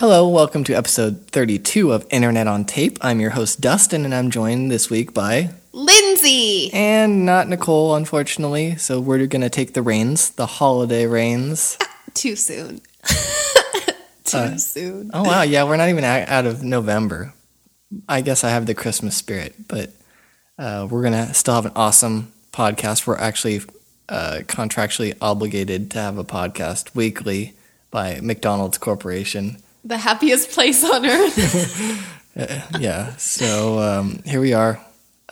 Hello, welcome to episode 32 of Internet on Tape. I'm your host, Dustin, and I'm joined this week by. Lindsay! And not Nicole, unfortunately. So we're going to take the reins, the holiday reins. Too soon. Too Uh, soon. Oh, wow. Yeah, we're not even out out of November. I guess I have the Christmas spirit, but uh, we're going to still have an awesome podcast. We're actually uh, contractually obligated to have a podcast weekly by McDonald's Corporation. The happiest place on earth. yeah. So um, here we are.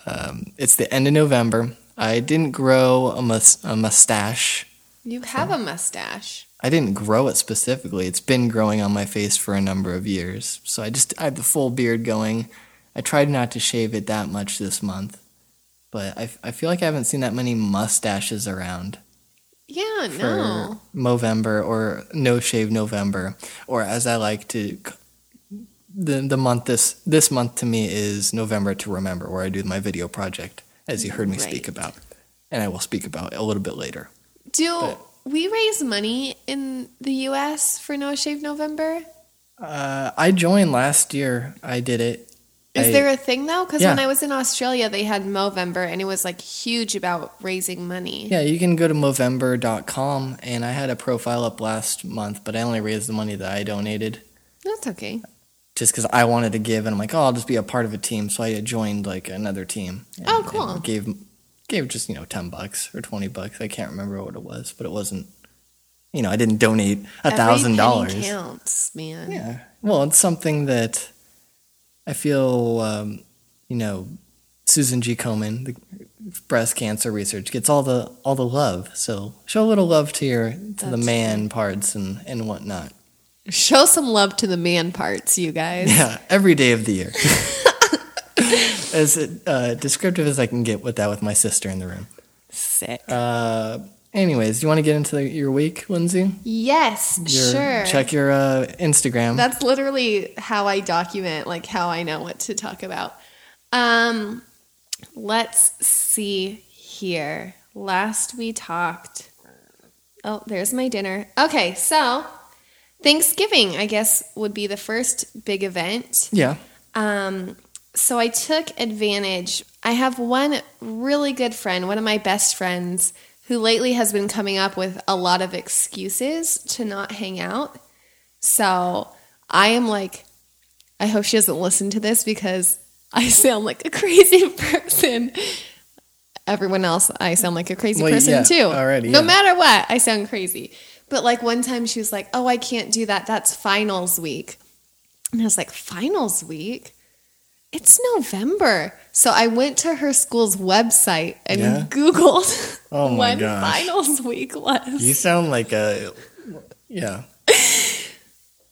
Um, it's the end of November. I didn't grow a, mus- a mustache. You have a mustache. I didn't grow it specifically. It's been growing on my face for a number of years. So I just I have the full beard going. I tried not to shave it that much this month, but I, I feel like I haven't seen that many mustaches around Yeah, no. November or no shave November, or as I like to. The, the month this this month to me is November to remember where I do my video project as you heard me speak about and I will speak about a little bit later. Do But- we raise money in the US for No Shave November? Uh, I joined last year. I did it. Is I- there a thing though? Because when I was in Australia, they had Movember and it was like huge about raising money. Yeah, you can go to Movember.com and I had a profile up last month, but I only raised the money that I donated That's okay. just because I wanted to give, and I'm like, oh, I'll just be a part of a team. So I joined like another team. Oh, and, Oh, cool. gave gave just you know ten bucks or twenty bucks. I can't remember what it was, but it wasn't. You know, I didn't donate a thousand Every penny dollars. counts, man. Yeah. Well, it's something that I feel, um, you know, Susan G. Komen, the breast cancer research, gets all the all the love. So show a little love to your to the That's man parts and and whatnot. Show some love to the man parts, you guys. Yeah, every day of the year. as uh, descriptive as I can get with that with my sister in the room. Sick. Uh, anyways, do you want to get into the, your week, Lindsay? yes, Your, sure. Check your uh, Instagram. That's literally how I document like how I know what to talk about. Um let's see here. Last we talked. Oh, there's my dinner. Okay, so Thanksgiving, I guess, would be the first big event. yeah. Um, so I took advantage. I have one really good friend, one of my best friends, who lately has been coming up with a lot of excuses to not hang out. So I am like, I hope she doesn't listen to this because I sound like a crazy person. Everyone else, I sound like a crazy Well, person yeah, too. already, no yeah. matter what, I sound crazy. But like one time she was like, Oh, I can't do that. That's finals week. And I was like, Finals week? It's November. So I went to her school's website and Yeah? Googled Oh my when gosh. finals week was. You sound like a yeah.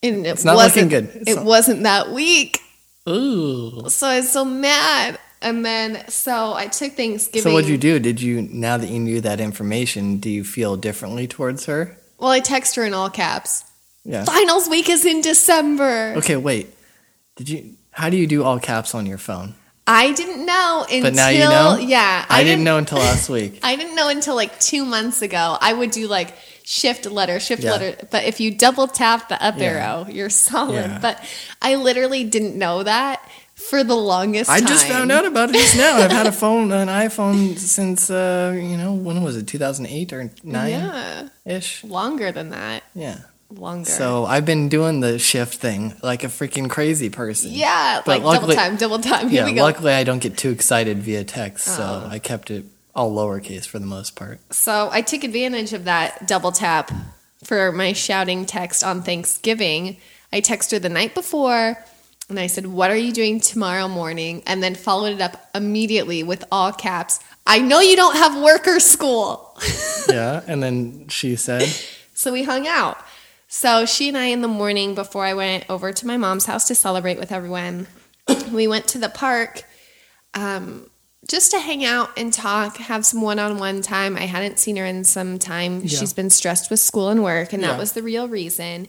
and it It's not wasn't, looking good. It's it not- wasn't that week. Ooh. So I was so mad. And then so I took Thanksgiving. So what'd you do? Did you now that you knew that information, do you feel differently towards her? Well, I text her in all caps. Yeah. Finals week is in December. Okay, wait. Did you how do you do all caps on your phone? I didn't know until But now you know? yeah. I, didn't know until last week. I didn't know until like two months ago. I would do like shift letter, shift Yeah. letter. But if you double tap the up Yeah. arrow, you're solid. Yeah. But I literally didn't know that for the longest time. I time. just found out about it just now. I've had a phone, an iPhone since uh, you know, when was it? 2008 or 9 Yeah. ish. Longer than that. Yeah. Longer. So I've been doing the shift thing like a freaking crazy person. yeah, But like luckily- double time, double time. Here Yeah, we go. luckily I don't get too excited via text, so Oh. I kept it all lowercase for the most part. So I took advantage of that double tap for my shouting text on Thanksgiving. I texted her the night before and I said, What are you doing tomorrow morning? And then followed it up immediately with all caps. I know you don't have work or school. yeah, and then she said, So we hung out. So she and I, in the morning before I went over to my mom's house to celebrate with everyone, we went to the park um, just to hang out and talk, have some one on one time. I hadn't seen her in some time. Yeah. She's been stressed with school and work, and that was the real reason.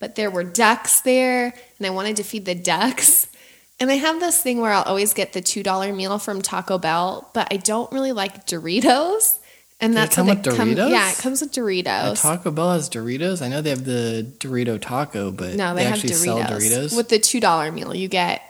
But there were ducks there, and I wanted to feed the ducks. And I have this thing where I'll always get the $2 meal from Taco Bell, but I don't really like Doritos. And that's come with it come- Doritos? yeah, it comes with Doritos. Uh, Taco Bell has Doritos. I know they have the Dorito taco, but no, they, have actually Doritos. sell Doritos. With the two dollar meal, you get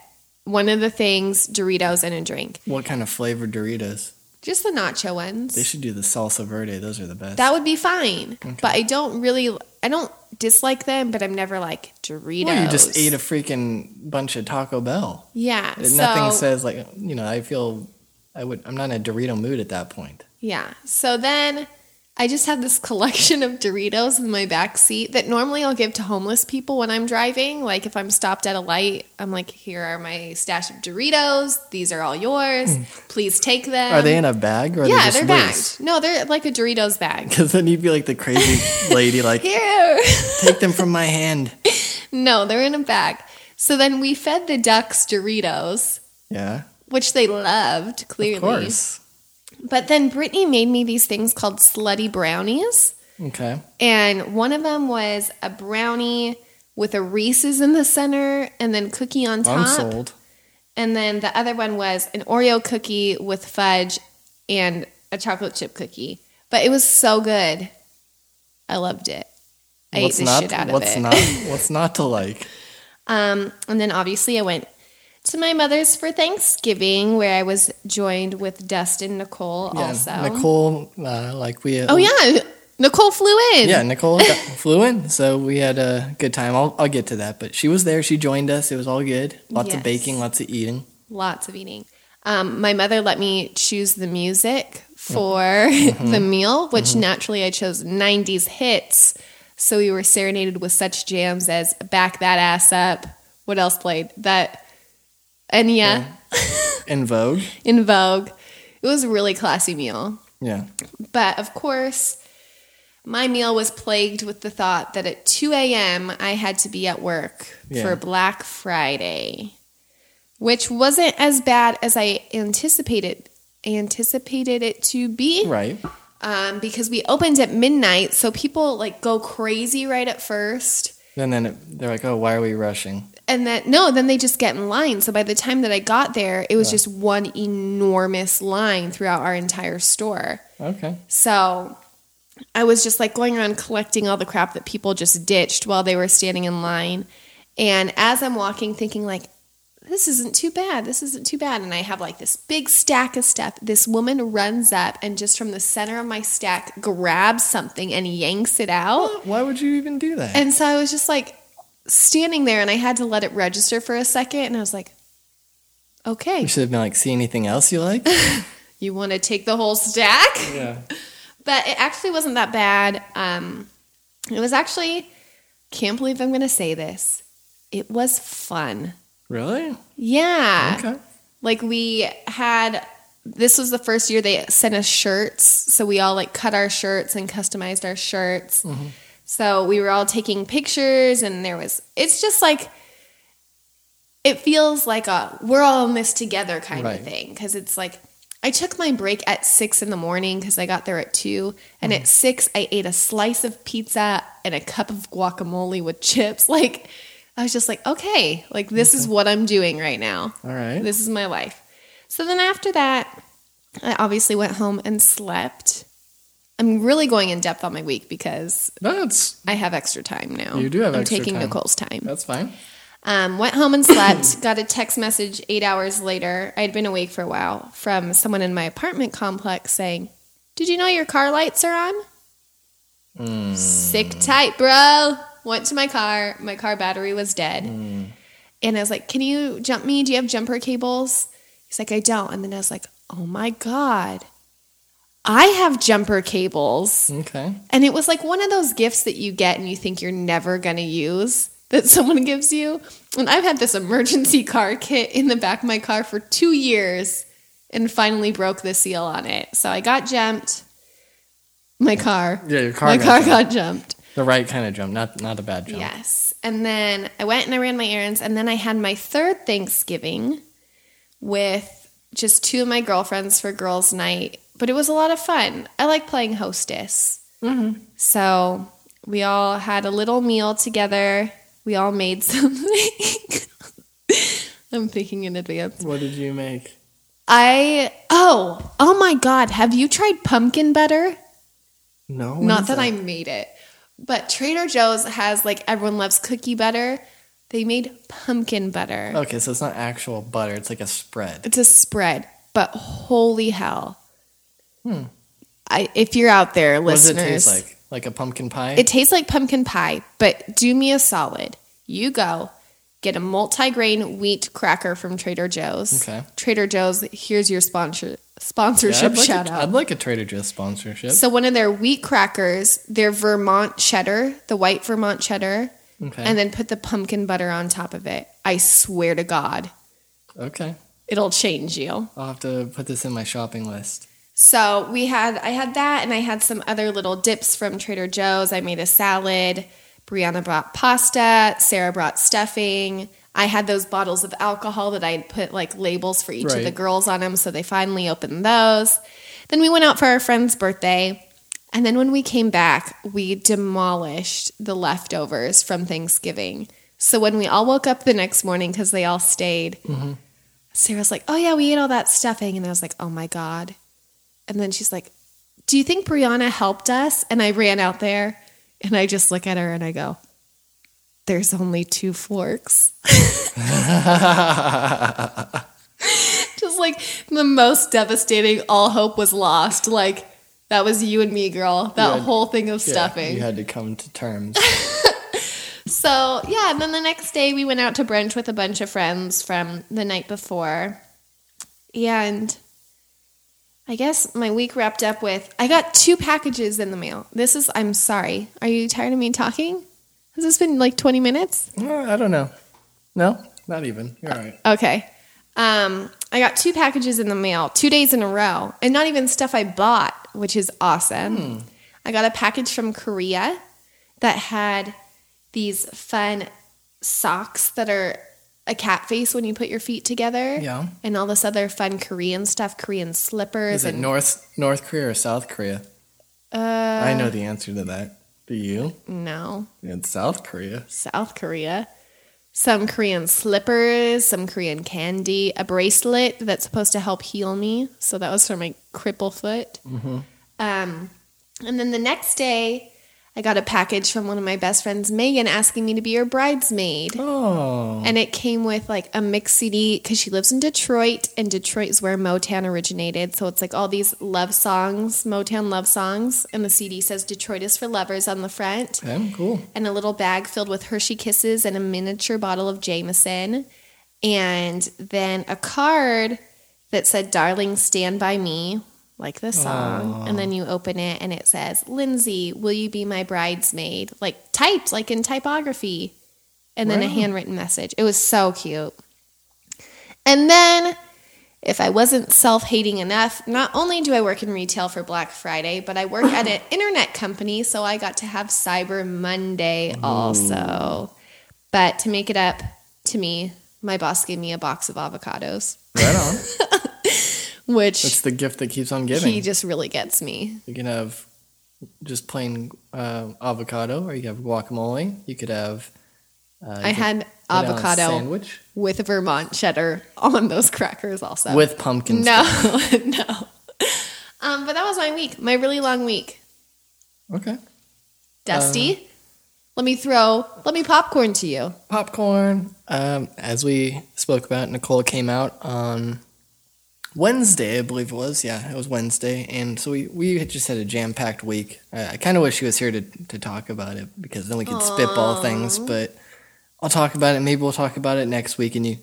one of the things, Doritos, and a drink. what kind of flavored Doritos? Just the nacho ones. They should do the salsa verde. Those are the best. That would be fine. But I don't really I don't dislike them, but I'm never like Doritos. well, you just ate a freaking bunch of Taco Bell. Yeah. Nothing so says like you know. I feel I would. I'm not in a Dorito mood at that point. Yeah. So then I just have this collection of Doritos in my back seat that normally I'll give to homeless people when I'm driving. Like if I'm stopped at a light, I'm like, here are my stash of Doritos. These are all yours. Please take them. Hmm. Are they in a bag or are yeah, they they're just bagged. No, they're like a Doritos bag. Because then you'd be like the crazy lady, like Here. take them from my hand. no, they're in a bag. So then we fed the ducks Doritos, Yeah, which they loved, clearly. of course. But then Brittany made me these things called slutty brownies. Okay. And one of them was a brownie with a Reese's in the center and then cookie on I'm top. sold. And then the other one was an Oreo cookie with fudge and a chocolate chip cookie. But it was so good. I loved it. I what's ate the not? shit out of what's it. not? What's not to like? Um, and then obviously I went to my mother's for Thanksgiving where I was joined with Dustin Nicole Yeah, also. Nicole, uh, like we. Oh yeah, Nicole flew in. Yeah, Nicole got, flew in, so we had a good time. I'll, I'll get to that, but she was there. She joined us. It was all good. Lots Yes. of baking, lots of eating. Lots of eating. Um, my mother let me choose the music for Mm-hmm. the meal, which naturally I chose 90s hits. So we were serenaded with such jams as Back That Ass Up. What else played? That Enya En Vogue. En Vogue. It was a really classy meal. Yeah. But of course, my meal was plagued with the thought that at 2 a.m. I had to be at work Yeah. for Black Friday, which wasn't as bad as I anticipated anticipated it to be. Right. Um, because we opened at midnight, so people like go crazy right at first. And then it, they're like, "Oh, why are we rushing?" And then no, then they just get in line. So by the time that I got there, it was just one enormous line throughout our entire store. Okay. So I was just like going around collecting all the crap that people just ditched while they were standing in line. And as I'm walking, thinking like, this isn't too bad. This isn't too bad. And I have like this big stack of stuff. This woman runs up and just from the center of my stack grabs something and yanks it out. Why would you even do that? And so I was just like standing there and I had to let it register for a second. And I was like, okay, you should have been like, "See anything else you like?" you want to take the whole stack? yeah. But it actually wasn't that bad. Um, it was actually, can't believe I'm going to say this. It was fun. Really? Yeah. Okay. Like we had, this was the first year they sent us shirts. So we all like cut our shirts and customized our shirts. So we were all taking pictures and there was, it's just like, it feels like a we're all in this together kind Right. of thing because it's like I took my break at six in the morning because I got there at two, and Mm-hmm. at six I ate a slice of pizza and a cup of guacamole with chips. Like I was just like, okay, like this is what I'm doing right now. All right. This is my life. So then after that, I obviously went home and slept. I'm really going in depth on my week because That's I have extra time now. You do have extra time. I'm taking time. Nicole's time. that's fine. Um, went home and slept. got a text message eight hours later. I'd been awake for a while from someone in my apartment complex saying, "Did you know your car lights are on?" Sick tight, bro. Went to my car. My car battery was dead, and I was like, "Can you jump me? Do you have jumper cables?" He's like, "I don't." And then I was like, "Oh my god." I have jumper cables. Okay. And it was like one of those gifts that you get and you think you're never going to use that someone gives you. And I've had this emergency car kit in the back of my car for two years and finally broke the seal on it. So I got jumped. My car. Yeah, your car My got car jumped. got jumped. The right kind of jump, not not a bad jump. Yes. And then I went and I ran my errands. And then I had my third Thanksgiving with just two of my girlfriends for girls' night. But it was a lot of fun. I like playing hostess. Mm-hmm. So we all had a little meal together. We all made something. I'm thinking in advance. What did you make? I, oh, oh my God. Have you tried pumpkin butter? No, Not is that, I made it, but Trader Joe's has like everyone loves cookie butter. They made pumpkin butter. Okay, so it's not actual butter; it's like a spread. It's a spread, but holy hell! I if you're out there, Hmm. What does it listeners, taste like? Like a pumpkin pie? It tastes like pumpkin pie, but do me a solid. You go get a multi-grain wheat cracker from Trader Joe's. Okay. Trader Joe's, here's your sponsor sponsorship I'd like shout a, out. I'd like a Trader Joe's sponsorship. so one of their wheat crackers, their Vermont cheddar, the white Vermont cheddar, okay. and then put the pumpkin butter on top of it. I swear to God, okay. it'll change you. I'll have to put this in my shopping list. So we had I had that and I had some other little dips from Trader Joe's. I made a salad. Brianna brought pasta, Sarah brought stuffing. I had those bottles of alcohol that I had put like labels for each of the girls on them, so they finally opened those. Then we went out for our friend's birthday. And then when we came back, we demolished the leftovers from Thanksgiving. So when we all woke up the next morning, because they all stayed, mm-hmm. Sarah's like, Oh, yeah, we ate all that stuffing. And I was like, Oh my God. And then she's like, Do you think Brianna helped us? And I ran out there and I just look at her and I go, There's only two forks. just like the most devastating, all hope was lost. Like, that was you and me, girl. That Yeah. whole thing of Yeah, stuffing. you had to come to terms. So, yeah, and then the next day we went out to brunch with a bunch of friends from the night before. And I guess my week wrapped up with I got two packages in the mail. This is, I'm sorry. Are you tired of me talking? Has this been like 20 minutes? Uh, I don't know. No, not even. You're all right. Okay. Um, I got two packages in the mail two days in a row, and not even stuff I bought, which is awesome. I got a package from Korea that had these fun socks that are a cat face when you put your feet together. Yeah. And all this other fun Korean stuff, Korean slippers. Is it and, North North Korea or South Korea? uh, I know the answer to that. Do you? No. It's South Korea. South Korea. Some Korean slippers, some Korean candy, a bracelet that's supposed to help heal me. So that was for my cripple foot. Um, and then the next day, I got a package from one of my best friends, Megan, asking me to be her bridesmaid. Oh. And it came with like a mix CD because she lives in Detroit, and Detroit is where Motown originated. So it's like all these love songs, Motown love songs. And the CD says Detroit is for lovers on the front cool. and a little bag filled with Hershey Kisses and a miniature bottle of Jameson, and then a card that said, Darling, stand by me, like the song. And then you open it and it says, Lindsay, will you be my bridesmaid? Like typed, like in typography. And then a handwritten message. It was so cute. And then, if I wasn't self hating enough, not only do I work in retail for Black Friday, but I work at an internet company, so I got to have Cyber Monday also. But to make it up to me, my boss gave me a box of avocados, Right on. which it's the gift that keeps on giving. he just really gets me. You can have just plain uh, avocado, or you can have guacamole. You could have. Uh, I had put it a avocado sandwich with Vermont cheddar on those crackers also. with pumpkin. no, no. Um, but that was my week, my really long week. Okay. Dusty, let me throw, let me popcorn to you. Popcorn. Um, as we spoke about, Nicole came out on Wednesday, I believe it was. Yeah, it was Wednesday, and so we we had just had a jam packed week. I, I kind of wish she was here to to talk about it because then we could spitball things. But I'll talk about it. Maybe we'll talk about it next week, and you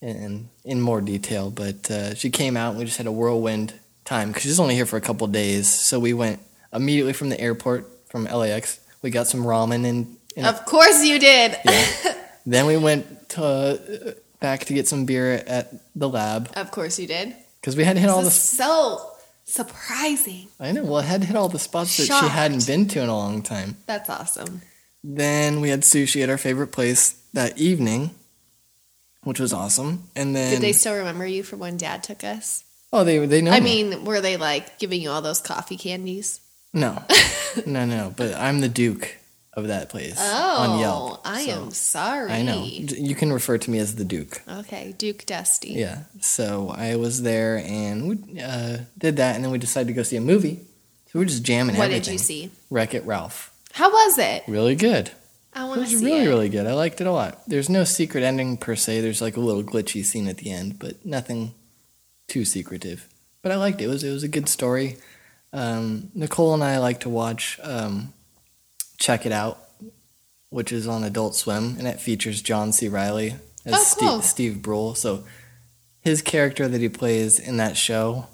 in in more detail. But uh, she came out, and we just had a whirlwind time because she's only here for a couple days. So we went immediately from the airport from LAX. We got some ramen and. and Of course you did. Yeah. then we went to, uh, back to get some beer at the lab Of course you did. because we had to hit all This is the. so surprising. I know. Well, I had to hit all the spots that she Shocked. hadn't been to in a long time. That's awesome. Then we had sushi at our favorite place that evening, which was awesome. And then Did they still remember you from when Dad took us? oh they they know. I me. mean, were they like giving you all those coffee candies? no, no, no. But I'm the Duke of that place on Yelp. Oh, I so am sorry. I know. You can refer to me as the Duke. Okay, Duke Dusty. Yeah. So I was there and we uh, did that, and then we decided to go see a movie. So we're just jamming What everything. did you see? Wreck It Ralph. How was it? Really good. I It want to was see really, it. really good. I liked it a lot. There's no secret ending per se. There's like a little glitchy scene at the end, but nothing too secretive. But I liked it. It was it was a good story. Um, Nicole and I like to watch um, Check It Out, which is on Adult Swim, and it features John C. Reilly as Oh, cool. Steve, Steve Brule. So his character that he plays in that show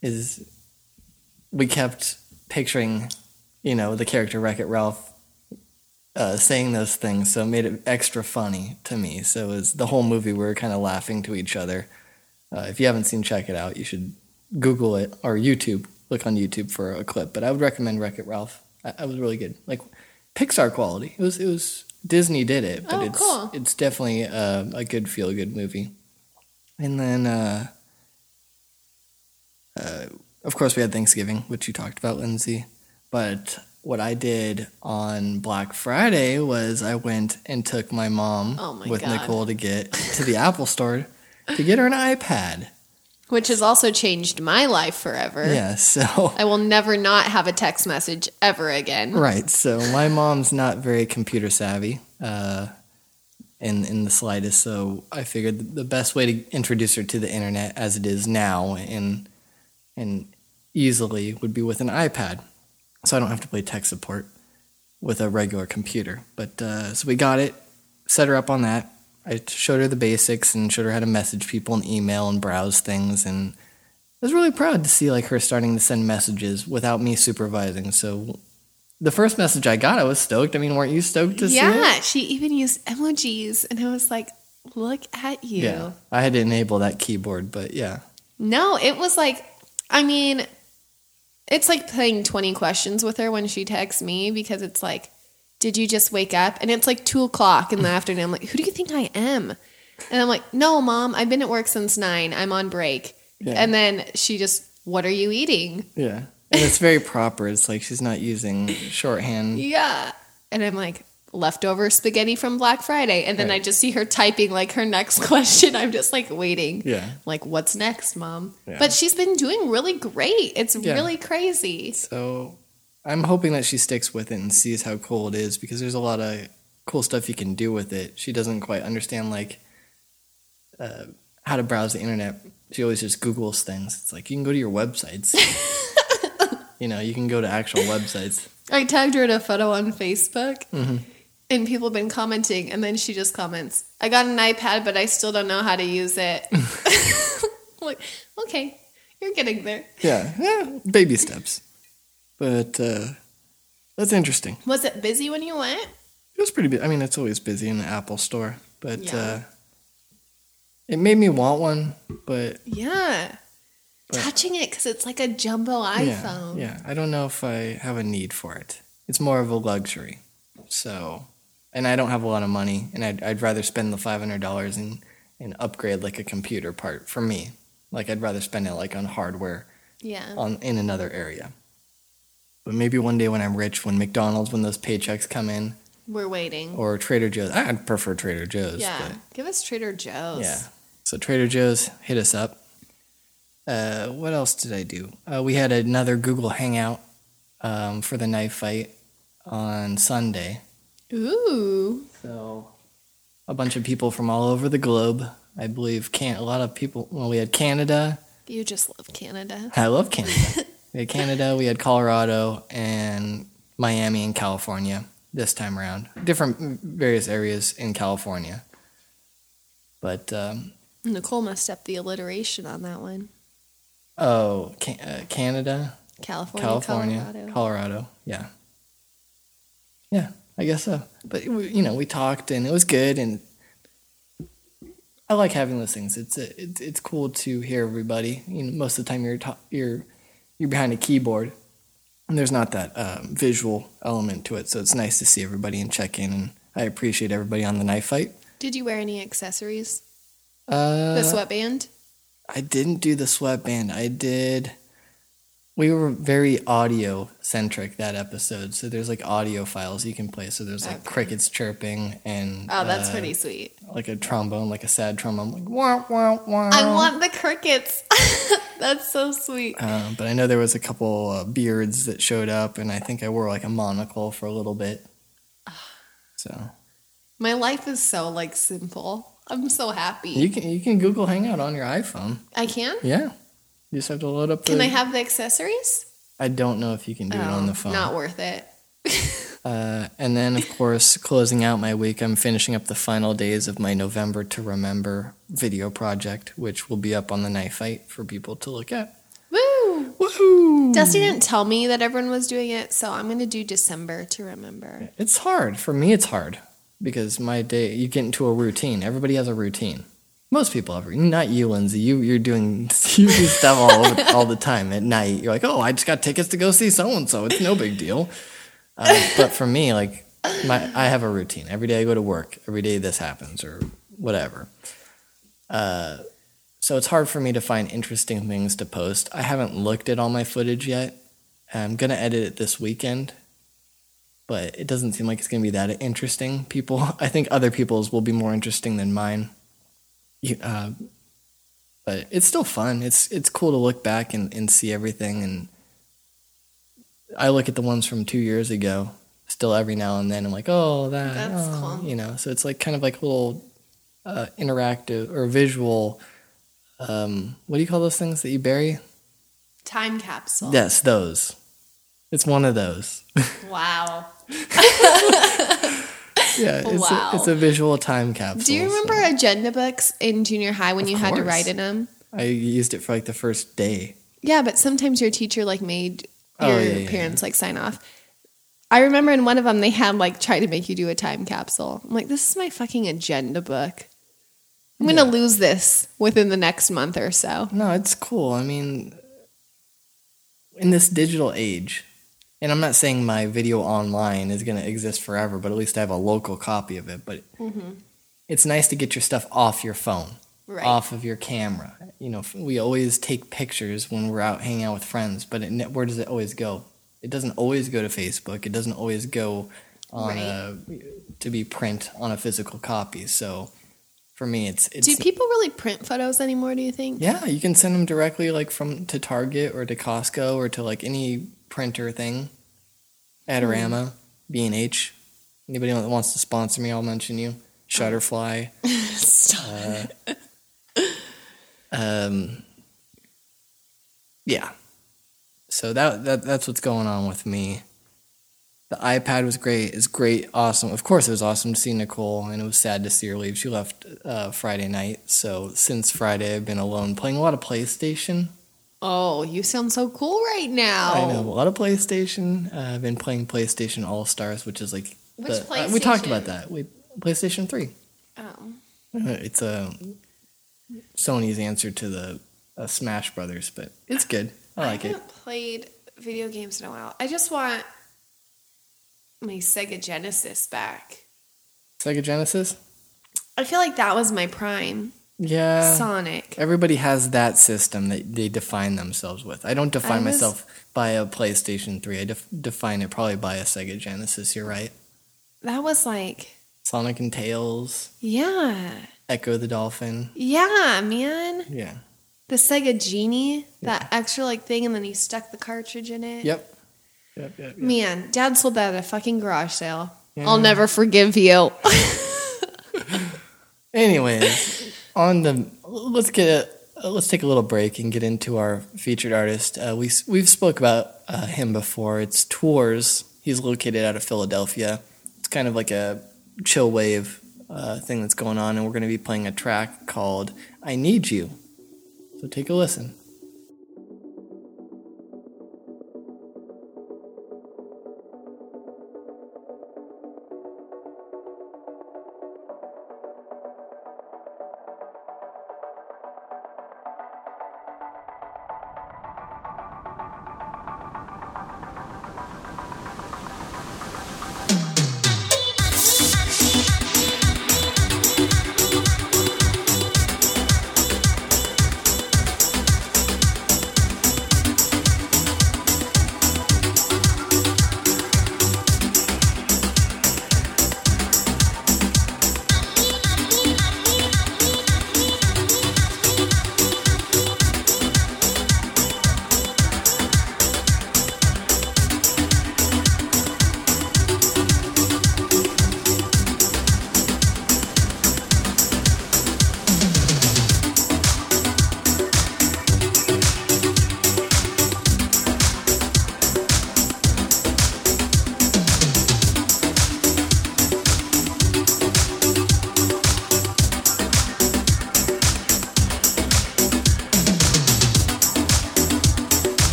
is we kept picturing, you know, the character Wreck It Ralph uh, saying those things, so it made it extra funny to me. So it was the whole movie we were kind of laughing to each other. Uh, if you haven't seen Check It Out, you should Google it or YouTube. Look on YouTube for a clip. But I would recommend Wreck It Ralph. I, was really good, like Pixar quality. It was it was Disney did it, but Oh, it's cool. it's definitely uh, a good feel good movie. And then, uh, uh, of course, we had Thanksgiving, which you talked about, Lindsay. But what I did on Black Friday was I went and took my mom Oh my with God. Nicole to get to the Apple store to get her an iPad. Which has also changed my life forever. Yeah, so I will never not have a text message ever again. right. So my mom's not very computer savvy, uh, in in the slightest. So I figured the best way to introduce her to the internet as it is now and and easily would be with an iPad. So I don't have to play tech support with a regular computer. But uh, so we got it, set her up on that. I showed her the basics and showed her how to message people and email and browse things and I was really proud to see like her starting to send messages without me supervising. So the first message I got, I was stoked. I mean, weren't you stoked to see it? Yeah, she even used emojis, and I was like, "Look at you." Yeah. I had to enable that keyboard, but yeah. No, it was like, I mean, it's like playing 20 questions with her when she texts me because it's like, did you just wake up? And it's like two o'clock in the afternoon. I'm like, who do you think I am? And I'm like, no, mom, I've been at work since nine. I'm on break. Yeah. And then she just, what are you eating? Yeah. And it's very proper. It's like she's not using shorthand. Yeah. And I'm like, leftover spaghetti from Black Friday. And then I just see her typing like her next question. I'm just like waiting. Yeah. Like, what's next, mom? Yeah. But she's been doing really great. It's Yeah. really crazy. So I'm hoping that she sticks with it and sees how cool it is because there's a lot of cool stuff you can do with it. She doesn't quite understand like uh, how to browse the internet. She always just Googles things. It's like you can go to your websites. you know, you can go to actual websites. I tagged her in a photo on Facebook, Mm-hmm. and people have been commenting, and then she just comments, "I got an iPad, but I still don't know how to use it." Like, okay, you're getting there. Yeah, yeah, baby steps. But uh, that's interesting. Was it busy when you went? It was pretty. Bu- I mean, it's always busy in the Apple store, but Yeah. uh, it made me want one. But Yeah, But- touching it because it's like a jumbo yeah, iPhone. yeah, I don't know if I have a need for it. It's more of a luxury. So, and I don't have a lot of money, and I'd, I'd rather spend the five hundred dollars and and upgrade like a computer part for me. Like I'd rather spend it like on hardware yeah. on in another area. But maybe one day when I'm rich, when McDonald's, when those paychecks come in, We're waiting. or Trader Joe's. I'd prefer Trader Joe's. yeah, give us Trader Joe's. yeah. So Trader Joe's hit us up. Uh, what else did I do? Uh, we had another Google Hangout um, for the knife fight on Sunday. Ooh. So a bunch of people from all over the globe. I believe can a lot of people. Well, we had Canada. You just love Canada. I love Canada. we had Canada. We had Colorado and Miami and California this time around. Different various areas in California. But um, Nicole messed up the alliteration on that one. oh, Can- uh, Canada, California, California, Colorado. Colorado. Yeah. Yeah, I guess so. But you know, we talked and it was good, and I like having those things. It's it's it's cool to hear everybody. You know, most of the time you're ta- you're you're behind a keyboard, and there's not that um, visual element to it. So it's nice to see everybody and check in. And I appreciate everybody on the knife fight. Did you wear any accessories? Uh, The sweatband? I didn't do the sweatband. I did. We were very audio centric that episode. So there's like audio files you can play. So there's like Okay. crickets chirping and Oh, that's uh, pretty sweet. like a trombone, like a sad trombone, like wah wah wah. I want the crickets. that's so sweet. Uh, but I know there was a couple uh, beards that showed up, and I think I wore like a monocle for a little bit. So My life is so like simple. I'm so happy. you can you can Google Hangout on your iPhone. I can. Yeah, you just have to load up. The, Can I have the accessories? I don't know if you can do it on the phone. Oh, Not worth it. Uh, and then, of course, closing out my week, I'm finishing up the final days of my November to Remember video project, which will be up on the Knife Fight for people to look at. Woo! Woohoo! Dusty didn't tell me that everyone was doing it, so I'm gonna do December to remember. It's hard. For me, it's hard because my day, you get into a routine. Everybody has a routine. Most people have, not you, Lindsay. You, you're doing you stuff all, all the time at night. You're like, oh, I just got tickets to go see so and so. It's no big deal. Uh, but for me, like, my, I have a routine. Every day I go to work. Every day this happens or whatever. Uh, so it's hard for me to find interesting things to post. I haven't looked at all my footage yet. I'm gonna edit it this weekend but it doesn't seem like it's going to be that interesting. People, I think other people's will be more interesting than mine. You, uh, but it's still fun. It's it's cool to look back and, and see everything. And I look at the ones from two years ago, still every now and then. I'm like, oh, that, That's oh," cool. you know. So it's like kind of like a little uh, interactive or visual. Um, what do you call those things that you bury? Time capsule. Yes, those. It's one of those. Wow. Yeah, it's, Wow. a, it's a visual time capsule. Do you so- remember agenda books in junior high when Of you had to write in them? I used it for like the first day. Yeah, but sometimes your teacher like made Oh, your yeah, yeah, parents like sign off. I remember in one of them they had like tried to make you do a time capsule. I'm like, this is my fucking agenda book. I'm gonna Yeah. lose this within the next month or so. No, it's cool. I mean, in this digital age, and I'm not saying my video online is going to exist forever, but at least I have a local copy of it. But mm-hmm. it's nice to get your stuff off your phone, Right. off of your camera. You know, we always take pictures when we're out hanging out with friends, but it, where does it always go? It doesn't always go to Facebook. It doesn't always go on Right. a, to be print on a physical copy. So for me, it's it's Do people really print photos anymore? Do you think? yeah, you can send them directly like from to Target or to Costco or to like any printer thing. Adorama, B and H. Anybody that wants to sponsor me, I'll mention you. Shutterfly. Stop. Um, yeah. So that, that that's what's going on with me. The iPad was great. It's great, awesome. Of course, it was awesome to see Nicole, and it was sad to see her leave. She left uh, Friday night. So since Friday, I've been alone playing a lot of PlayStation. Oh, you sound so cool right now. I know a lot of PlayStation. Uh, I've been playing PlayStation All Stars, which is like Which the- uh, we talked about that. We PlayStation Three. Oh. Uh, It's a Sony's answer to the uh, Smash Brothers, but it's good. I like it. I haven't played video games in a while. I just want my Sega Genesis back. Sega Genesis. I feel like that was my prime. Yeah, Sonic. everybody has that system that they define themselves with. I don't define I was- myself by a PlayStation Three. I def- define it probably by a Sega Genesis. You're right. That was like, Sonic and Tails, yeah. Ecco the Dolphin. Yeah, man. Yeah. The Sega Genie, that extra like thing, and then he stuck the cartridge in it. Yep. Yep. Yep. yep. Man, dad sold that at a fucking garage sale. Yeah. I'll never forgive you. Anyways, on the let's get let's take a little break and get into our featured artist. Uh, we we've spoke about uh, him before. It's Tours. He's located out of Philadelphia. It's kind of like a chill wave uh, thing that's going on, and we're going to be playing a track called "I Need You." So take a listen.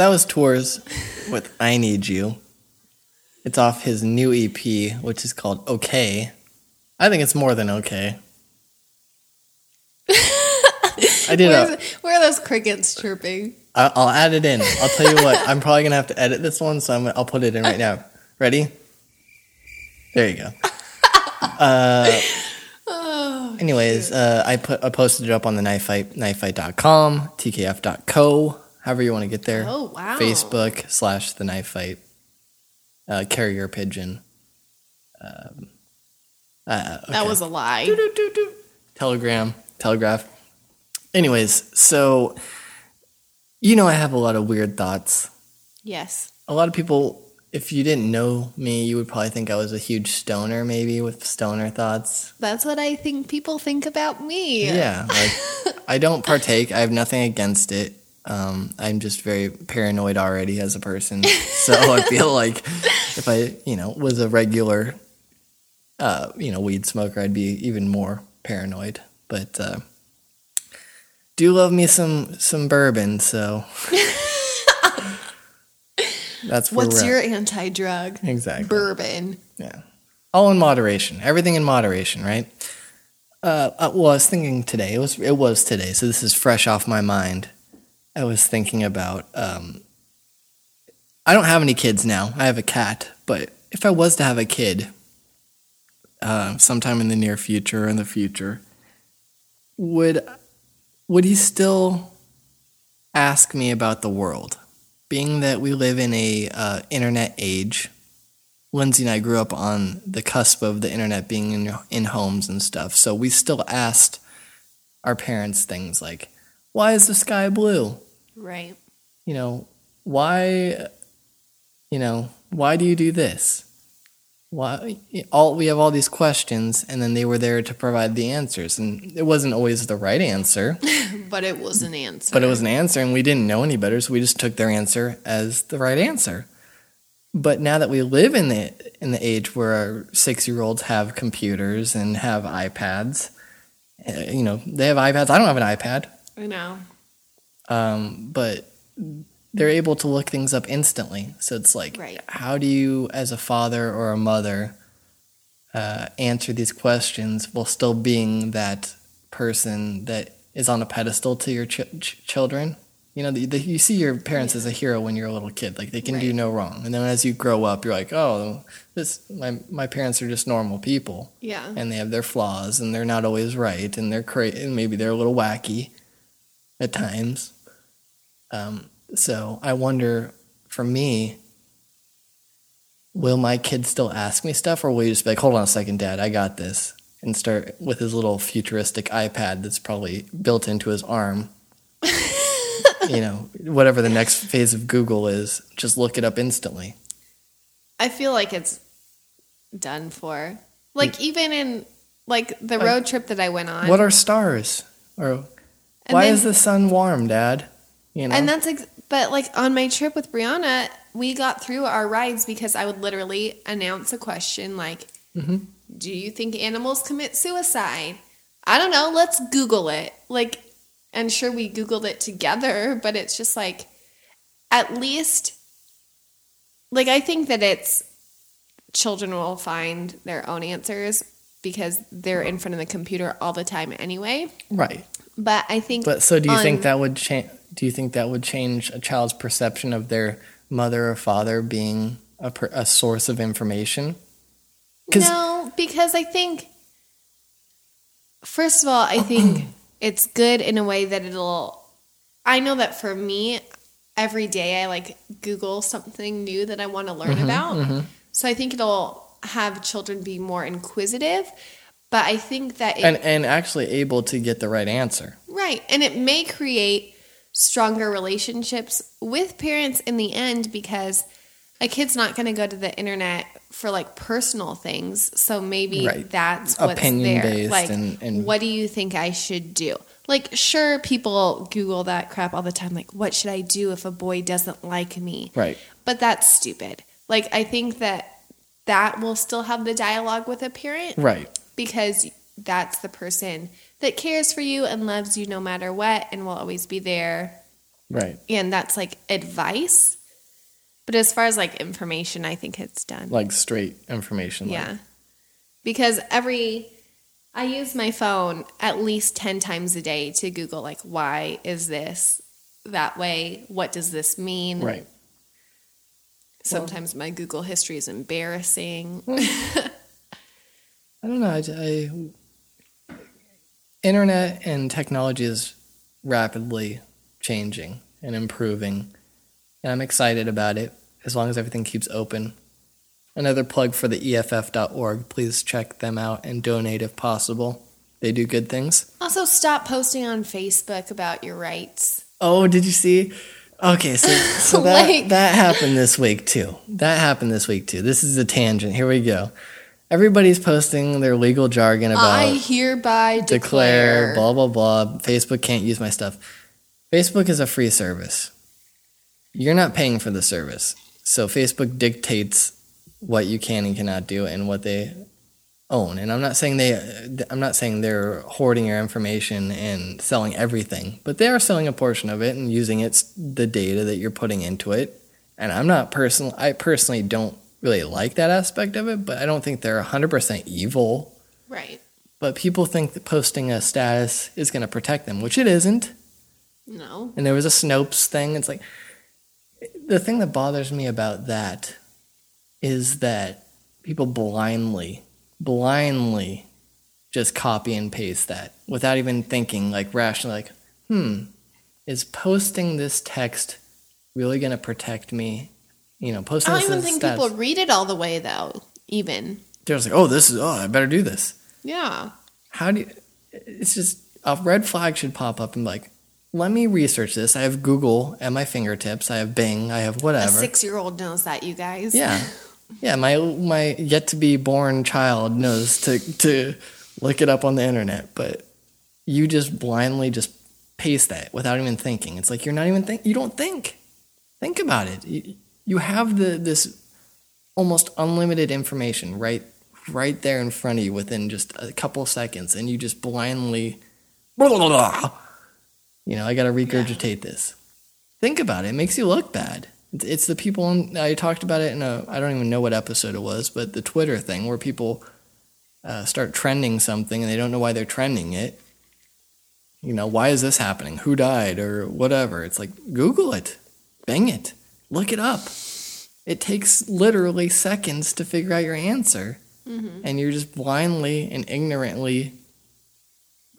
That was tours with I Need You. It's off his new EP, which is called Okay. I think it's more than okay. I did a. Where are those crickets chirping? I- I'll add it in. I'll tell you what. I'm probably gonna have to edit this one, so I'm, I'll put it in right now. Ready? There you go. Uh, Oh, anyways, uh, I put I posted it up on the knife fight knifefight.com, tkf.co, however you want to get there. Oh, wow. Facebook slash the knife fight. Uh, carrier pigeon. Um, uh, that was a lie. Telegram, Telegraph. Anyways, so you know I have a lot of weird thoughts. Yes. A lot of people, if you didn't know me, you would probably think I was a huge stoner, maybe with stoner thoughts. That's what I think people think about me. Yeah, like I don't partake. I have nothing against it. Um, I'm just very paranoid already as a person, so I feel like if I, you know, was a regular, uh, you know, weed smoker, I'd be even more paranoid. But uh, do love me some some bourbon, so that's What's your anti-drug? exactly Bourbon. yeah. All in moderation. Everything in moderation, right? Uh, uh, well, I was thinking today. It was it was today, so this is fresh off my mind. I was thinking about. Um, I don't have any kids now. I have a cat, but if I was to have a kid, uh, sometime in the near future or in the future, would would he still ask me about the world? Being that we live in a uh, internet age, Lindsay and I grew up on the cusp of the internet being in in homes and stuff. So we still asked our parents things like, "Why is the sky blue?" Right. You know, why you know, why do you do this? Why all we have all these questions and then they were there to provide the answers and it wasn't always the right answer, But it was an answer. but it was an answer and we didn't know any better, so we just took their answer as the right answer. But now that we live in the in the age where our six year olds have computers and have iPads, uh, you know they have iPads. I don't have an iPad, I know. um, but they're able to look things up instantly. So it's like, Right. how do you, as a father or a mother, uh, answer these questions while still being that person that is on a pedestal to your ch- ch- children? You know, the, the, you see your parents as a hero when you're a little kid, like they can do no wrong. And then as you grow up, you're like, oh, this my my parents are just normal people Yeah. and they have their flaws and they're not always right and they're cra- and maybe they're a little wacky at times. Um, so I wonder, for me, will my kid still ask me stuff, or will he just be like, "Hold on a second, Dad, I got this," and start with his little futuristic iPad that's probably built into his arm. you know, whatever the next phase of Google is, just look it up instantly. I feel like it's done for. Like even in like the Like- road trip that I went on. What are stars? Or And why then- is the sun warm, Dad? You know, And that's ex- but like on my trip with Brianna, we got through our rides because I would literally announce a question like, Mm-hmm. "Do you think animals commit suicide?" I don't know. Let's Google it. Like, and sure we Googled it together, but it's just like, at least, like I think that it's children will find their own answers because they're in front of the computer all the time anyway. right. But I think But so, do you think that would change? Do you think that would change a child's perception of their mother or father being a, per- a source of information? No, because I think, first of all, I think it's good in a way that it'll. I know that for me, every day I like Google something new that I want to learn mm-hmm, about. Mm-hmm. So I think it'll have children be more inquisitive. But I think that it, and and actually able to get the right answer. Right. And it may create stronger relationships with parents in the end because a kid's not going to go to the internet for like personal things. So maybe Right. that's what's Opinion there. based Like, and- and- what do you think I should do? Like, sure, people Google that crap all the time. Like, what should I do if a boy doesn't like me? Right. But that's stupid. Like, I think that that will still have the dialogue with a parent Right. Because that's the person that cares for you and loves you no matter what and will always be there Right. and that's like advice. But as far as like information, I think it's done. Like straight information. like- Yeah. Because every I use my phone at least 10 times a day to Google like why is this that way? What does this mean? Right. Sometimes my Google history is embarrassing. Hmm. I don't know. I, I- internet and technology is rapidly changing and improving, and I'm excited about it as long as everything keeps open. Another plug for the EFF.org. Please check them out and donate if possible. They do good things. also stop posting on Facebook about your rights. Oh, did you see? Okay, so so that Like- that happened this week too. That happened this week too. This is a tangent. Here we go. Everybody's posting their legal jargon about I hereby declare, declare, blah blah blah. Facebook can't use my stuff. Facebook is a free service. You're not paying for the service. So Facebook dictates what you can and cannot do and what they own. And I'm not saying they I'm not saying they're hoarding your information and selling everything, but they are selling a portion of it and using it's the data that you're putting into it. And I'm not personal I personally don't really like that aspect of it, but I don't think they're 100% evil right. but people think that posting a status is going to protect them, which it isn't. No. And there was a Snopes thing. It's like the thing that bothers me about that is that people blindly, blindly just copy and paste that without even thinking, like rationally, like, hmm, is posting this text really going to protect me? You know, post. I don't even think people read it all the way though, even. They're just like, oh, this is, oh, I better do this. Yeah. how do you, it's just a red flag should pop up and be like let me research this i have google at my fingertips i have bing i have A whatever six year old knows that, you guys. yeah yeah my my yet to be born child knows to to look it up on the internet but you just blindly just paste that without even thinking it's like you're not even think you don't think think about it you, you have the this almost unlimited information right right there in front of you within just a couple seconds and you just blindly you know i got to regurgitate this. Think about it. It makes you look bad. It's, it's the people in, i talked about it in a i don't even know what episode it was but the twitter thing where people uh, start trending something and they don't know why they're trending it. You know why is this happening? Who died or whatever? It's like google it. Bang it look it up it takes literally seconds to figure out your answer and you're just blindly and ignorantly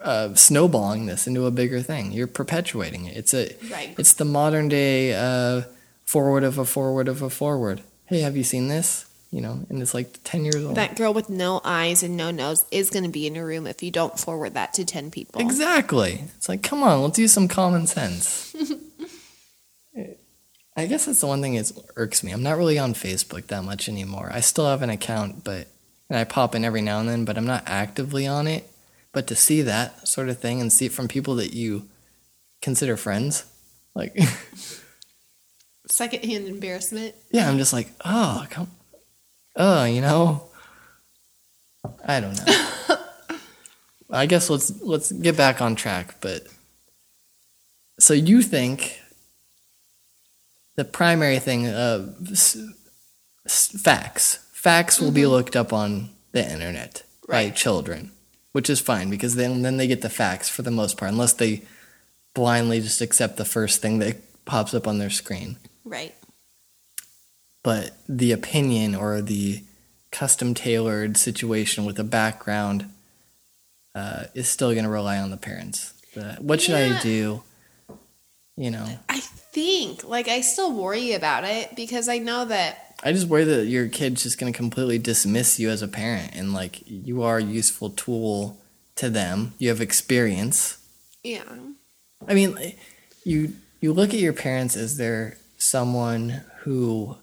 uh, snowballing this into a bigger thing you're perpetuating it it's a Right. it's the modern day uh, forward of a forward of a forward hey have you seen this you know and it's like 10 years old That girl with no eyes and no nose is going to be in a room if you don't forward that to 10 people. Exactly. It's like, come on, let's use some common sense. I guess that's the one thing that irks me. I'm not really on Facebook that much anymore. I still have an account, but and I pop in every now and then, but I'm not actively on it. But to see that sort of thing and see it from people that you consider friends, like, Secondhand embarrassment. yeah, I'm just like, oh, come, oh, you know, I don't know. I guess let's let's get back on track. But so you think the primary thing s- facts facts will be looked up on the internet by Right. children, which is fine because then then they get the facts for the most part, unless they blindly just accept the first thing that pops up on their screen Right. but the opinion or the custom tailored situation with a background uh, is still going to rely on the parents. The, what should I do? You know, I think, like, I still worry about it because I know that, I just worry that your kid's just going to completely dismiss you as a parent and like you are a useful tool to them. You have experience. yeah. I mean, you you look at your parents as they're someone who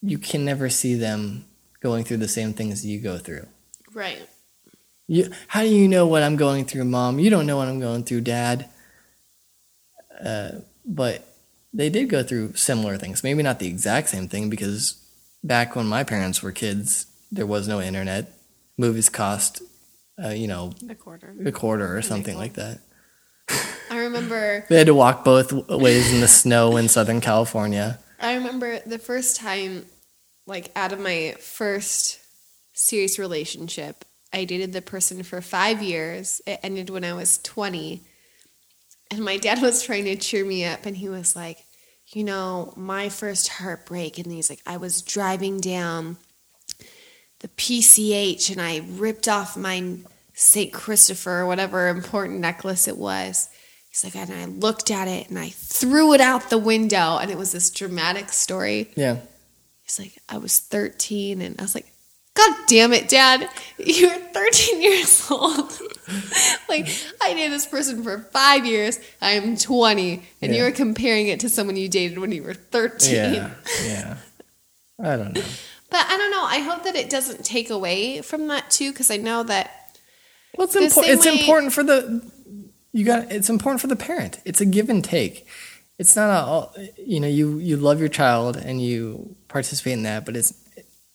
you can never see them going through the same things you go through. Right. You, how do you know what I'm going through, mom? You don't know what I'm going through, dad. Uh, but they did go through similar things. Maybe not the exact same thing because back when my parents were kids, there was no internet. Movies cost, uh, you know, The quarter. a quarter or something like that. I remember They had to walk both ways in the snow in Southern California. I remember the first time, like out of my first serious relationship, I dated the person for five years. It ended when I was 20. And my dad was trying to cheer me up, and he was like, You know, my first heartbreak. And he's like, I was driving down the PCH and I ripped off my St. Christopher or whatever important necklace it was. He's like, and I looked at it and I threw it out the window. And it was this dramatic story. Yeah. He's like, I was 13. And I was like, God damn it, Dad. You're 13 years old. like, I dated this person for five years. I'm 20. And Yeah. you were comparing it to someone you dated when you were 13. Yeah. Yeah. I don't know. But I don't know. I hope that it doesn't take away from that too, because I know that Well, it's, The impor- it's way- important for the you got. It's important for the parent. It's a give and take. It's not all- you know you you love your child and you participate in that, but it's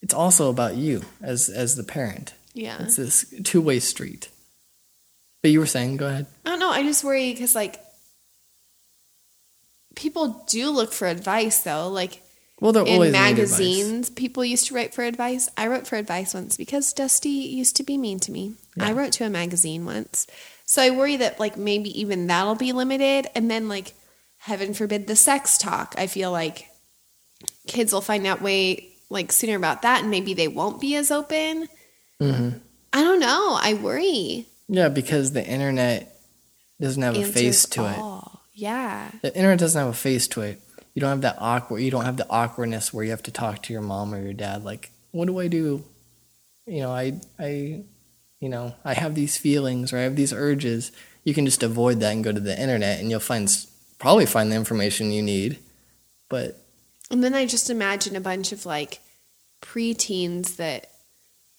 it's also about you as as the parent. yeah. It's this two way street. But you were saying, go ahead. Oh, I don't know. I just worry because like people do look for advice though. Like Well, they're in magazines, people used to write for advice. I wrote for advice once because Dusty used to be mean to me. I wrote to a magazine once. So I worry that like maybe even that'll be limited and then like heaven forbid the sex talk. I feel like kids will find out way like sooner about that and maybe they won't be as open. Mm-hmm. I don't know. I worry. Yeah, because the internet doesn't have a face to it. Yeah. The internet doesn't have a face to it. You don't have that awkward. You don't have the awkwardness where you have to talk to your mom or your dad. Like, what do I do? You know, I, I, you know, I have these feelings or I have these urges. You can just avoid that and go to the internet, and you'll find probably find the information you need. But And then I just imagine a bunch of like preteens that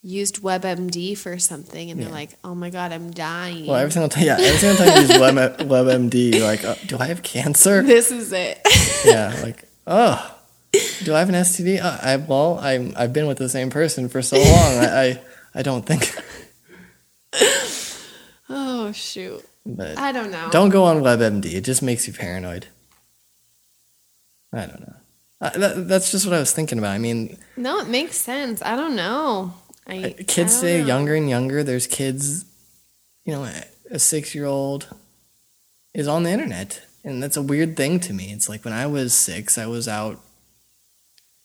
used WebMD for something and they're like, oh my God, I'm dying. well, every single time, yeah, every single time you use Web, WebMD, you're like, oh, do I have cancer? this is it. yeah, like, oh, do I have an STD? Uh, I well, I'm I've been with the same person for so long. I I, I don't think, oh, shoot. but I don't know. don't go on WebMD. It just makes you paranoid. I don't know. Uh, that, that's just what I was thinking about. I mean, No, it makes sense. I don't know. I, kids I stay know. younger and younger. There's kids, you know, a six year old is on the internet, and that's a weird thing to me. It's like when I was six, I was out.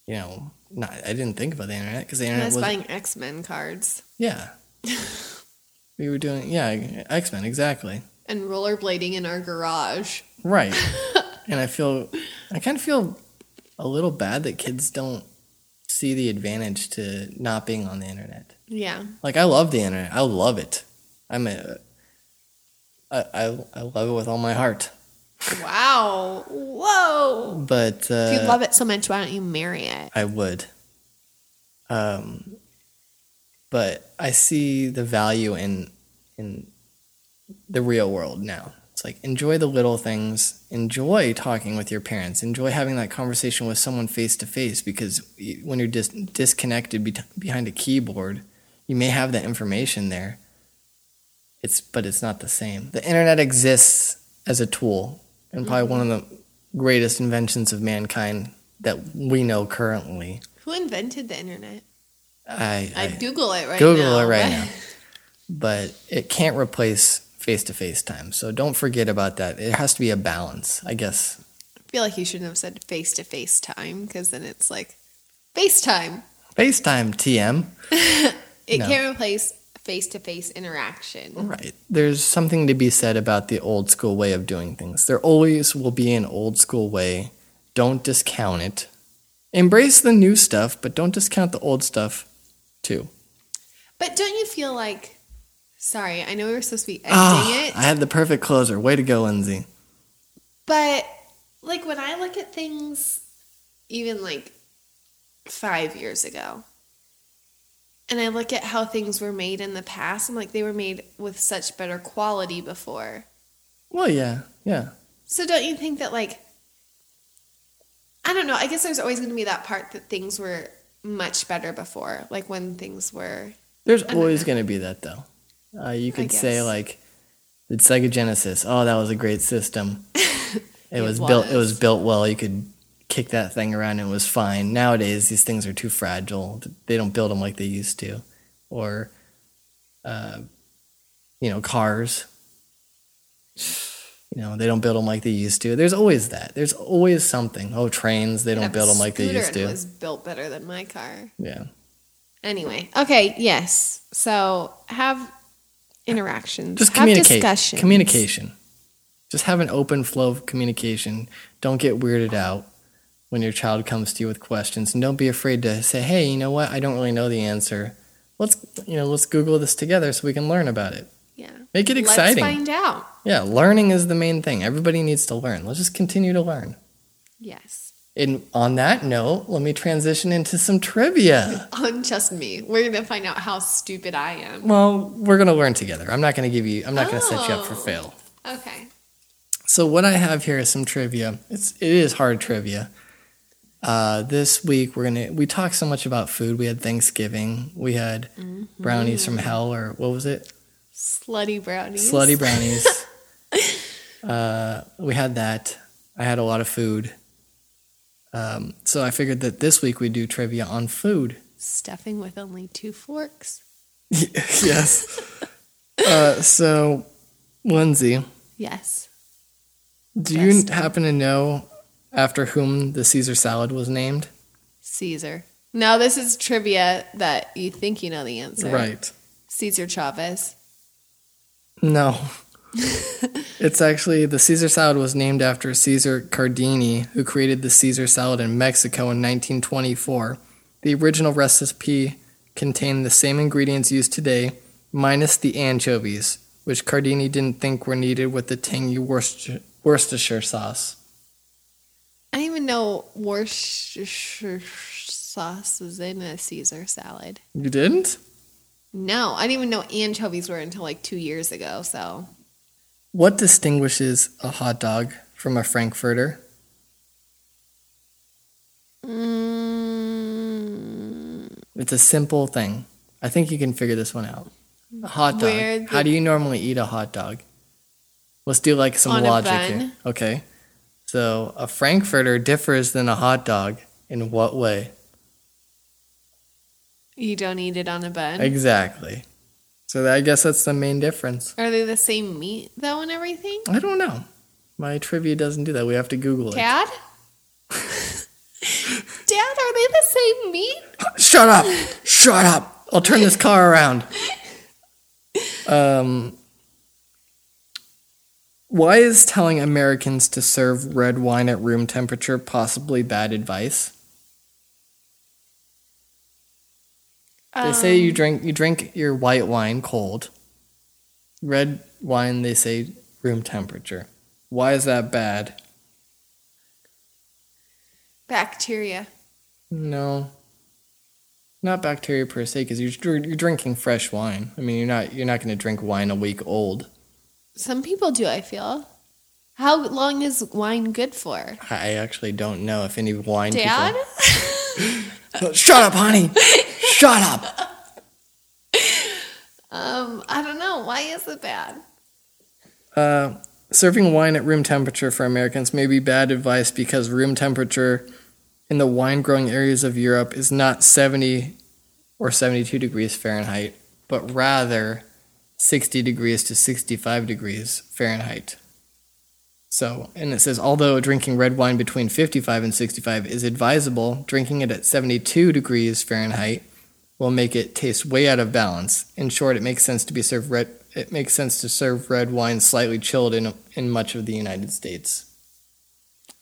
You know, not I didn't think about the internet because the internet was was buying X Men cards Yeah. we were doing, yeah, X Men, exactly. and rollerblading in our garage. Right. and I feel, I kind of feel a little bad that kids don't see the advantage to not being on the internet. Yeah. Like, I love the internet. I love it. I'm a, I, I, I love it with all my heart. Wow. Whoa. But, uh, if you love it so much, why don't you marry it? I would. Um, but I see the value in in the real world now. It's like enjoy the little things, enjoy talking with your parents, enjoy having that conversation with someone face to face. Because when you're dis- disconnected be- behind a keyboard, you may have that information there. It's but it's not the same. The internet exists as a tool, and probably one of the greatest inventions of mankind that we know currently. Who invented the internet? I, I I'd Google it right Google now. Google it right now. But it can't replace face to face time. So don't forget about that. It has to be a balance, I guess. I feel like you shouldn't have said face to face time because then it's like FaceTime. FaceTime TM. It No. can't replace face to face interaction. Right. There's something to be said about the old school way of doing things. There always will be an old school way. Don't discount it. Embrace the new stuff, but don't discount the old stuff too. But don't you feel like, sorry, I know we were supposed to be ending Ah, it, I had the perfect closer. Way to go, Lindsay. but like when I look at things, even like five years ago, and I look at how things were made in the past, I'm like, they were made with such better quality before. Well, yeah, yeah. So don't you think that like I don't know, I guess there's always going to be that part that things were much better before, like when things were There's always going to be that though. Uh, you could say like The Sega Genesis. Oh, that was a great system. It, It was, built. It was. was built well. You could kick that thing around and it was fine. Nowadays, these things are too fragile. They don't build them like they used to, or, uh, you know, cars. You know, they don't build them like they used to. There's always that. There's always something. Oh, trains. They don't build them like they used to. Was built better than my car. yeah. Anyway, okay, yes. So have interactions. just have discussions. communication just have an open flow of communication don't get weirded out when your child comes to you with questions and don't be afraid to say hey you know what i don't really know the answer let's you know let's google this together so we can learn about it Yeah. make it exciting Let's find out. yeah learning is the main thing everybody needs to learn let's just continue to learn Yes. And on that note let me transition into some trivia On just me. We're gonna find out how stupid I am. well we're going to learn together i'm not going to give you i'm not going to set you up for Oh. fail Okay. So what I have here is some trivia. It's it is hard trivia. Uh, this week we're gonna we talked so much about food. We had Thanksgiving. We had brownies from hell, or what was it? Slutty brownies. Slutty brownies. uh, we had that. I had a lot of food. Um, so I figured that this week we'd do trivia on food. Stuffing with only two forks. yes. Uh, so, Lindsay, Yes. do you Best. happen to know after whom the Caesar salad was named? Caesar. Now this is trivia that you think you know the answer. Right. Cesar Chavez. No. It's actually the Caesar salad was named after Caesar Cardini, who created the Caesar salad in Mexico in 1924. The original recipe contained the same ingredients used today, minus the anchovies, which Cardini didn't think were needed with the tangy Worcestershire, Worcestershire sauce. I didn't even know Worcestershire sauce was in a Caesar salad. You didn't? No, I didn't even know anchovies were until like two years ago. So What distinguishes a hot dog from a Frankfurter? mm, It's a simple thing. I think you can figure this one out. A hot dog. Where How do you normally eat a hot dog? Let's do like some logic here. Okay. So a Frankfurter differs than a hot dog in what way? you don't eat it on a bun. Exactly. So I guess that's the main difference. Are they the same meat though and everything? I don't know. My trivia doesn't do that. We have to Google it. Dad? Dad, are they the same meat? Shut up! Shut up! I'll turn this car around. Um, why is telling Americans to serve red wine at room temperature possibly bad advice? They say you um, drink you drink your white wine cold. Red wine, they say room temperature. Why is that bad? Bacteria. No, not bacteria per se, because you're you're drinking fresh wine. I mean, you're not you're not going to drink wine a week old. Some people do, I feel. How long is wine good for? I actually don't know if any wine Dad? people. Shut up, honey. Shut up. um, I don't know. Why is it bad? Uh, serving wine at room temperature for Americans may be bad advice because room temperature in the wine growing areas of Europe is not 70 or 72 degrees Fahrenheit, but rather 60 degrees to 65 degrees Fahrenheit. So, and it says, although drinking red wine between 55 and 65 is advisable, drinking it at 72 degrees Fahrenheit will make it taste way out of balance. In short, it makes sense to be served red. It makes sense to serve red wine slightly chilled in in much of the United States.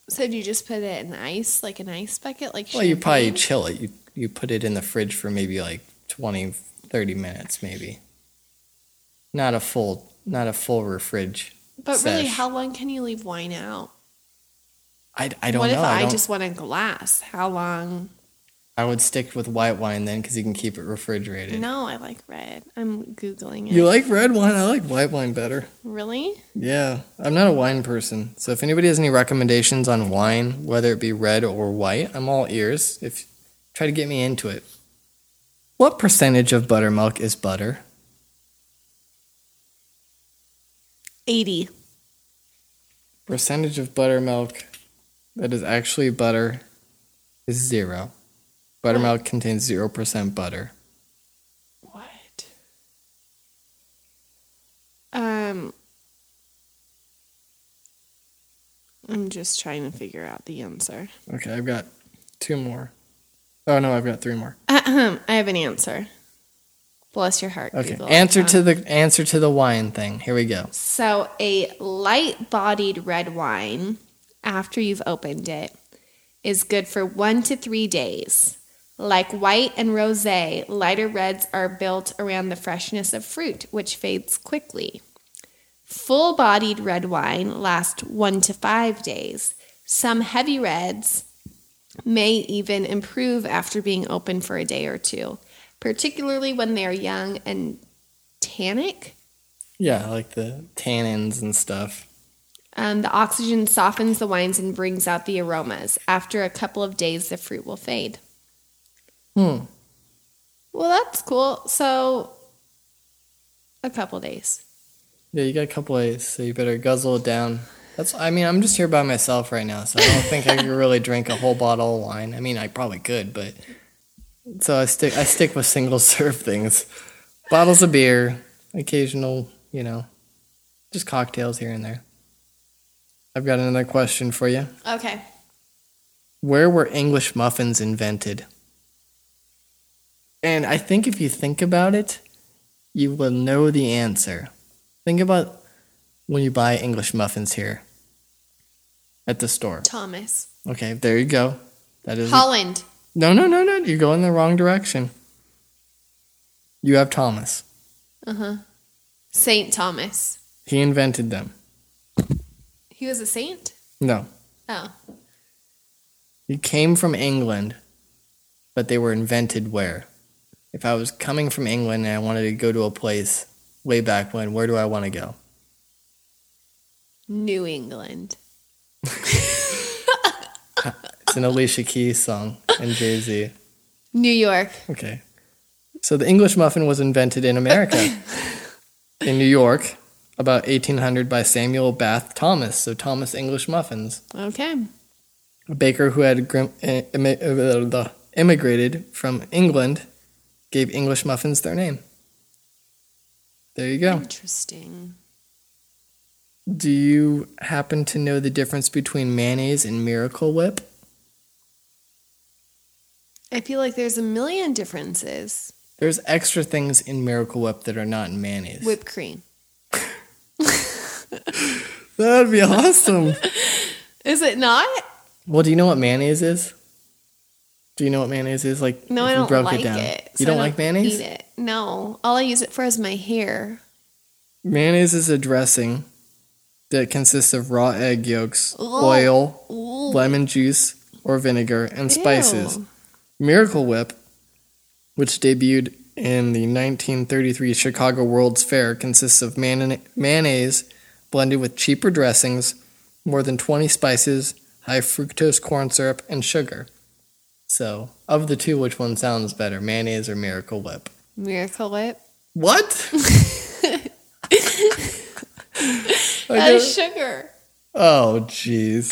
So do you just put it in ice, like an ice bucket, like Well, you probably chill it. You you put it in the fridge for maybe like 20, 30 minutes, maybe. Not a full, not a full refridge. But really, how long can you leave wine out? I, I don't what know. What if I, don't- just want a glass? How long? I would stick with white wine then because you can keep it refrigerated. No, I like red. I'm googling it. You like red wine? I like white wine better. really? Yeah, I'm not a wine person. So if anybody has any recommendations on wine, whether it be red or white, I'm all ears. If try to get me into it. What percentage of buttermilk is butter? 80. Percentage of buttermilk that is actually butter is zero. Buttermilk contains 0% butter. What? Um, I'm just trying to figure out the answer. Okay, I've got two more. Oh no, I've got three more. Ahem, I have an answer. Bless your heart. Okay. Google. Answer Um, to the answer to the wine thing. Here we go. So, a light bodied red wine, after you've opened it, is good for one to three days. Like white and rose, lighter reds are built around the freshness of fruit, which fades quickly. Full bodied red wine lasts one to five days. Some heavy reds may even improve after being open for a day or two, particularly when they are young and tannic. Yeah, like the tannins and stuff. Um, the oxygen softens the wines and brings out the aromas. After a couple of days, the fruit will fade. Hmm. Well, that's cool. So, a couple days. Yeah, you got a couple days, so you better guzzle it down. That's. I mean, I'm just here by myself right now, so I don't think I could really drink a whole bottle of wine. I mean, I probably could, but so I stick. I stick with single serve things, bottles of beer, occasional, you know, just cocktails here and there. I've got another question for you. Okay. Where were English muffins invented? And I think if you think about it, you will know the answer. Think about when you buy English muffins here at the store. Thomas. Okay, there you go. That is Holland. No, no, no, no. You're going the wrong direction. You have Thomas. Uh huh. Saint Thomas. He invented them. He was a saint? No. Oh. He came from England, but they were invented where? If I was coming from England and I wanted to go to a place way back when, where do I want to go? New England. It's an Alicia Keys song and Jay Z. New York. Okay. So the English muffin was invented in America, in New York, about 1800 by Samuel Bath Thomas. So Thomas English muffins. Okay. A baker who had grim, eh, uh, immigrated from England gave English muffins their name. There you go. Interesting. Do you happen to know the difference between mayonnaise and Miracle Whip? I feel like there's a million differences. There's extra things in Miracle Whip that are not in mayonnaise. Whipped cream. That'd be awesome. Is it not? well, do you know what mayonnaise is? Do you know what mayonnaise is? Like, No, I don't broke like it down. it. You so I don't like mayonnaise? Eat it. No. All I use it for is my hair. Mayonnaise is a dressing that consists of raw egg yolks, Ugh. oil, Ooh. lemon juice, or vinegar, and spices. Ew. Miracle Whip, which debuted in the 1933 Chicago World's Fair, consists of mayonnaise- mayonnaise blended with cheaper dressings, more than 20 spices, high fructose corn syrup, and sugar. So, of the two, which one sounds better, mayonnaise or Miracle Whip? Miracle Whip. What? That's sugar. oh, jeez.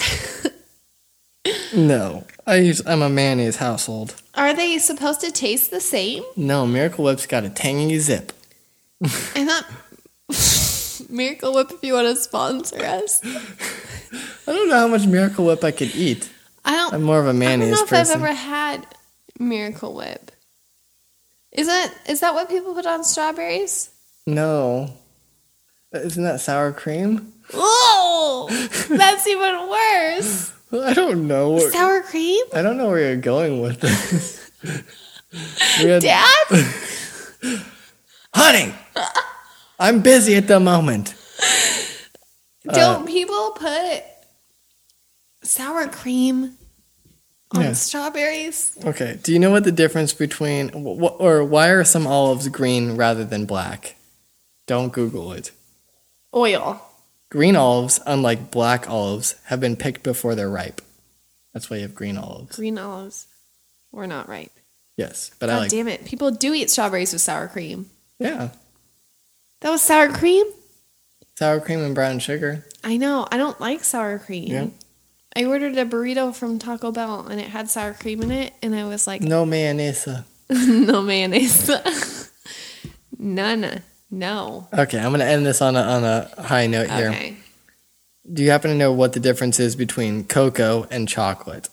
no, I use. I'm a mayonnaise household. Are they supposed to taste the same? No, Miracle Whip's got a tangy zip. I thought Miracle Whip if you want to sponsor us. I don't know how much Miracle Whip I could eat. I don't I'm more of a maniac. I don't know if person. I've ever had Miracle Whip. Is that is that what people put on strawberries? No. Isn't that sour cream? Oh, that's even worse. I don't know. Sour cream, I don't know where you're going with this. Had- Dad. Honey, I'm busy at the moment. Uh, Don't people put sour cream on Yeah. strawberries? Okay. Do you know what the difference between, wh- wh- or why are some olives green rather than black? Don't Google it. Oil. Green olives, unlike black olives, have been picked before they're ripe. That's why you have green olives. Green olives. We're not ripe. Yes, but I like. damn it. People do eat strawberries with sour cream. Yeah. That was sour cream? Sour cream and brown sugar. I know. I don't like sour cream. Yeah. I ordered a burrito from Taco Bell and it had sour cream in it, and I was like, No mayonnaise. no mayonnaise. None. No. Okay, I'm gonna end this on a on a high note here. Okay. Do you happen to know what the difference is between cocoa and chocolate?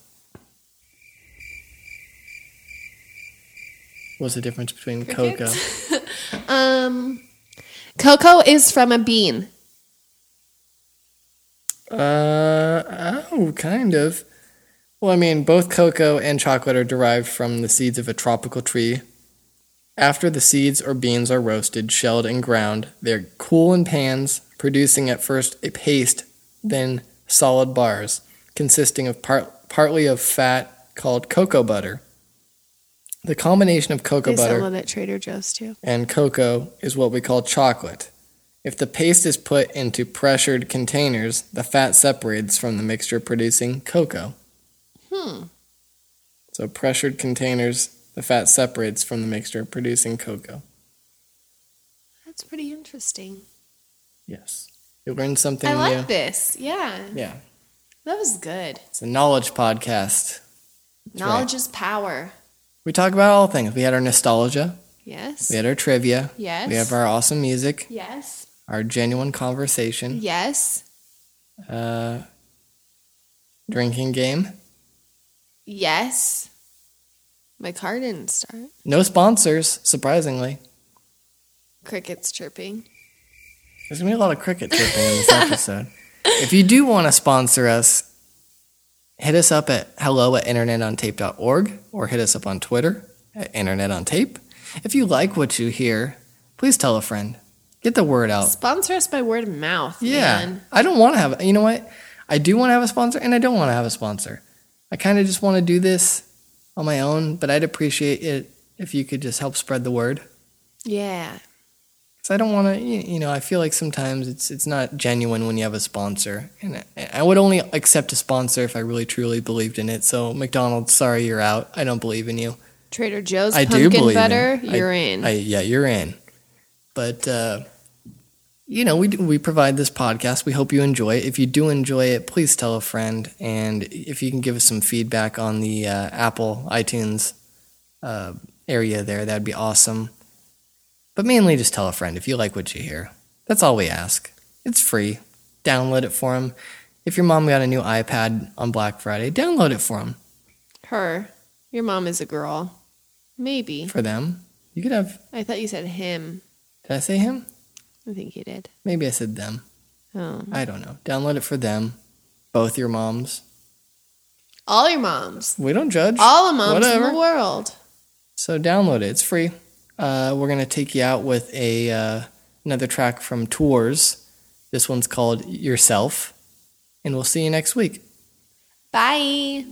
What's the difference between cocoa? Um, cocoa is from a bean. Uh, kind of. Well, I mean, both cocoa and chocolate are derived from the seeds of a tropical tree. After the seeds or beans are roasted, shelled, and ground, they're cool in pans, producing at first a paste, then solid bars, consisting of part, partly of fat called cocoa butter. The combination of cocoa They butter sell it at Trader Joe's too. and cocoa is what we call chocolate. If the paste is put into pressured containers, the fat separates from the mixture, producing cocoa. Hmm. So, pressured containers, the fat separates from the mixture, producing cocoa. That's pretty interesting. Yes. You learned something I new. like this. Yeah. Yeah. That was good. It's a knowledge podcast. Knowledge is power. We talk about all things. We had our nostalgia, Yes. we had our trivia, Yes. we have our awesome music, Yes. Our genuine conversation, Yes. uh, drinking game. Yes. My car didn't start. No sponsors, surprisingly. Crickets chirping. There's gonna be a lot of cricket chirping in this episode. if you do want to sponsor us, hit us up at hello at internetontape.org or hit us up on Twitter at internetontape. If you like what you hear, please tell a friend. Get the word out. Sponsor us by word of mouth. Yeah. Man. I don't want to have, you know what? I do want to have a sponsor and I don't want to have a sponsor. I kind of just want to do this on my own, but I'd appreciate it if you could just help spread the word. Yeah. Because I don't want to, you know, I feel like sometimes it's it's not genuine when you have a sponsor, and I, I would only accept a sponsor if I really truly believed in it. So McDonald's, sorry you're out. I don't believe in you. Trader Joe's I do pumpkin believe butter, in. you're I, in. I, yeah, you're in. But uh, you know, we we provide this podcast. We hope you enjoy it. If you do enjoy it, please tell a friend, and if you can give us some feedback on the uh, Apple iTunes uh, area there, that'd be awesome. But mainly, just tell a friend if you like what you hear. That's all we ask. It's free. Download it for them. If your mom got a new iPad on Black Friday, download it for them. Her. Your mom is a girl. Maybe. For them, you could have. I thought you said him. Did I say him? I think you did. Maybe I said them. Oh. I don't know. Download it for them. Both your moms. All your moms. We don't judge. All the moms Whatever. in the world. So download it. It's free. Uh, we're gonna take you out with a uh, another track from Tours. This one's called Yourself, and we'll see you next week. Bye.